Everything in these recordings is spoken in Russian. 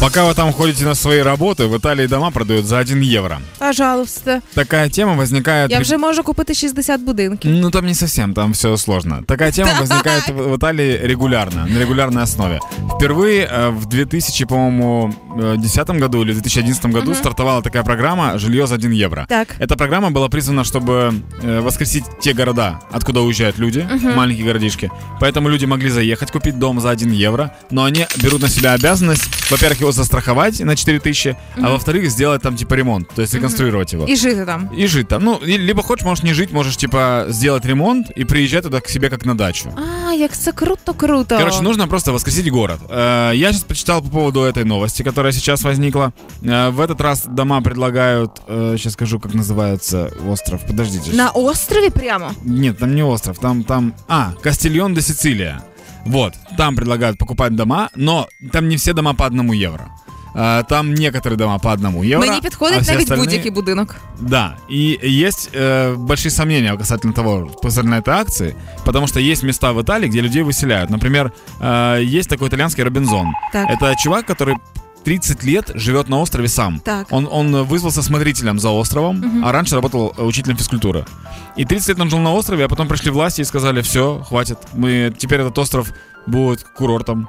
Пока вы там ходите на свои работы, в Италии дома продают за 1 евро. Пожалуйста. Такая тема возникает... Я вже можу купити 60 будинків. Ну, там не совсем, там все сложно. Такая тема возникает в в Италии регулярно, на регулярной основе. Впервые э, в 2000, по-моему, э, 10 году или 2011 году стартовала такая программа «Жилье за 1 евро». Так. Эта программа была призвана, чтобы э, воскресить те города, откуда уезжают люди, маленькие городишки. Поэтому люди могли заехать, купить дом за 1 евро, но они берут на себя обязанность, во-первых, его застраховать на 4 тысячи, а во-вторых, сделать там типа ремонт, то есть реконструировать его. І жити там. И жить там. Ну, и- либо хочешь, можешь не жить, можешь, типа, сделать ремонт и приезжать туда к себе как на дачу. А, як це круто, круто. Короче, нужно просто воскресить город. Э, Я сейчас почитал по поводу этой новости, которая сейчас возникла. Э, В этот раз дома предлагают, сейчас скажу, как называется остров. Подождите. На острові прямо. Нет, там не остров, там, там, а, Кастильон де Сицилия. Вот, там предлагают покупать дома, но там не все дома по одному евро. Э, Там некоторые дома по одному евро. Мені а підходить все навіть остальные- будь-який будинок. Да, и есть э, большие сомнения касательно того, касательно этой акции, потому что есть места в Италии, где людей выселяют. Например, э, есть такой итальянский Робинзон. Так. Это чувак, который 30 лет живет на острове сам. Так. Он, он вызвался смотрителем за островом, а раньше работал э, учителем физкультуры. И 30 лет он жил на острове, а потом пришли власти и сказали, все, хватит, мы теперь этот остров будет курортом.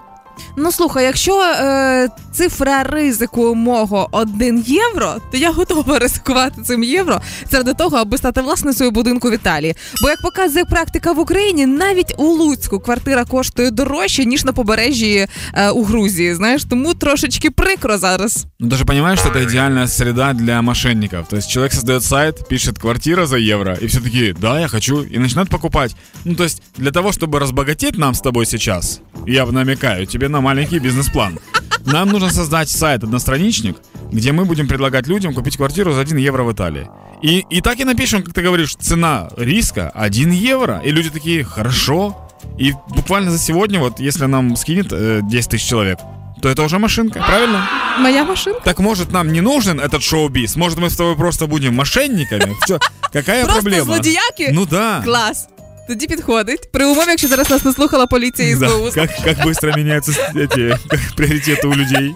Ну слухай, якщо е, цифра ризику мого 1 євро, то я готова ризикувати цим євро заради того, аби стати власницею будинку в Італії. Бо як показує практика в Україні, навіть у Луцьку квартира коштує дорожче ніж на побережжі е, у Грузії. Знаєш, тому трошечки прикро зараз. Ну, понимаешь, что это идеальная среда для мошенников. То есть человек сайт, пишет квартира за евро, и все такие, да, я хочу, и начинают покупать. Ну, то есть для того, чтобы разбогатеть нам с тобой сейчас, я намекаю тебе на маленький бизнес-план, нам нужно создать сайт-одностраничник, где мы будем предлагать людям купить квартиру за 1 евро в Италии. И, и так и напишем, как ты говоришь, цена риска 1 евро. И люди такие, хорошо. И буквально за сегодня, вот если нам скинет э, 10 тысяч человек, то это уже машинка, правильно? Моя машина. Так может нам не нужен этот шоу-биз? Может мы с тобой просто будем мошенниками? Чё, какая Просто проблема? злодіяки? Ну да. Клас. Тоді підходить. При умові, якщо зараз нас не слухала поліція і Да, СБУ. Как, как быстро меняются эти как приоритеты у людей.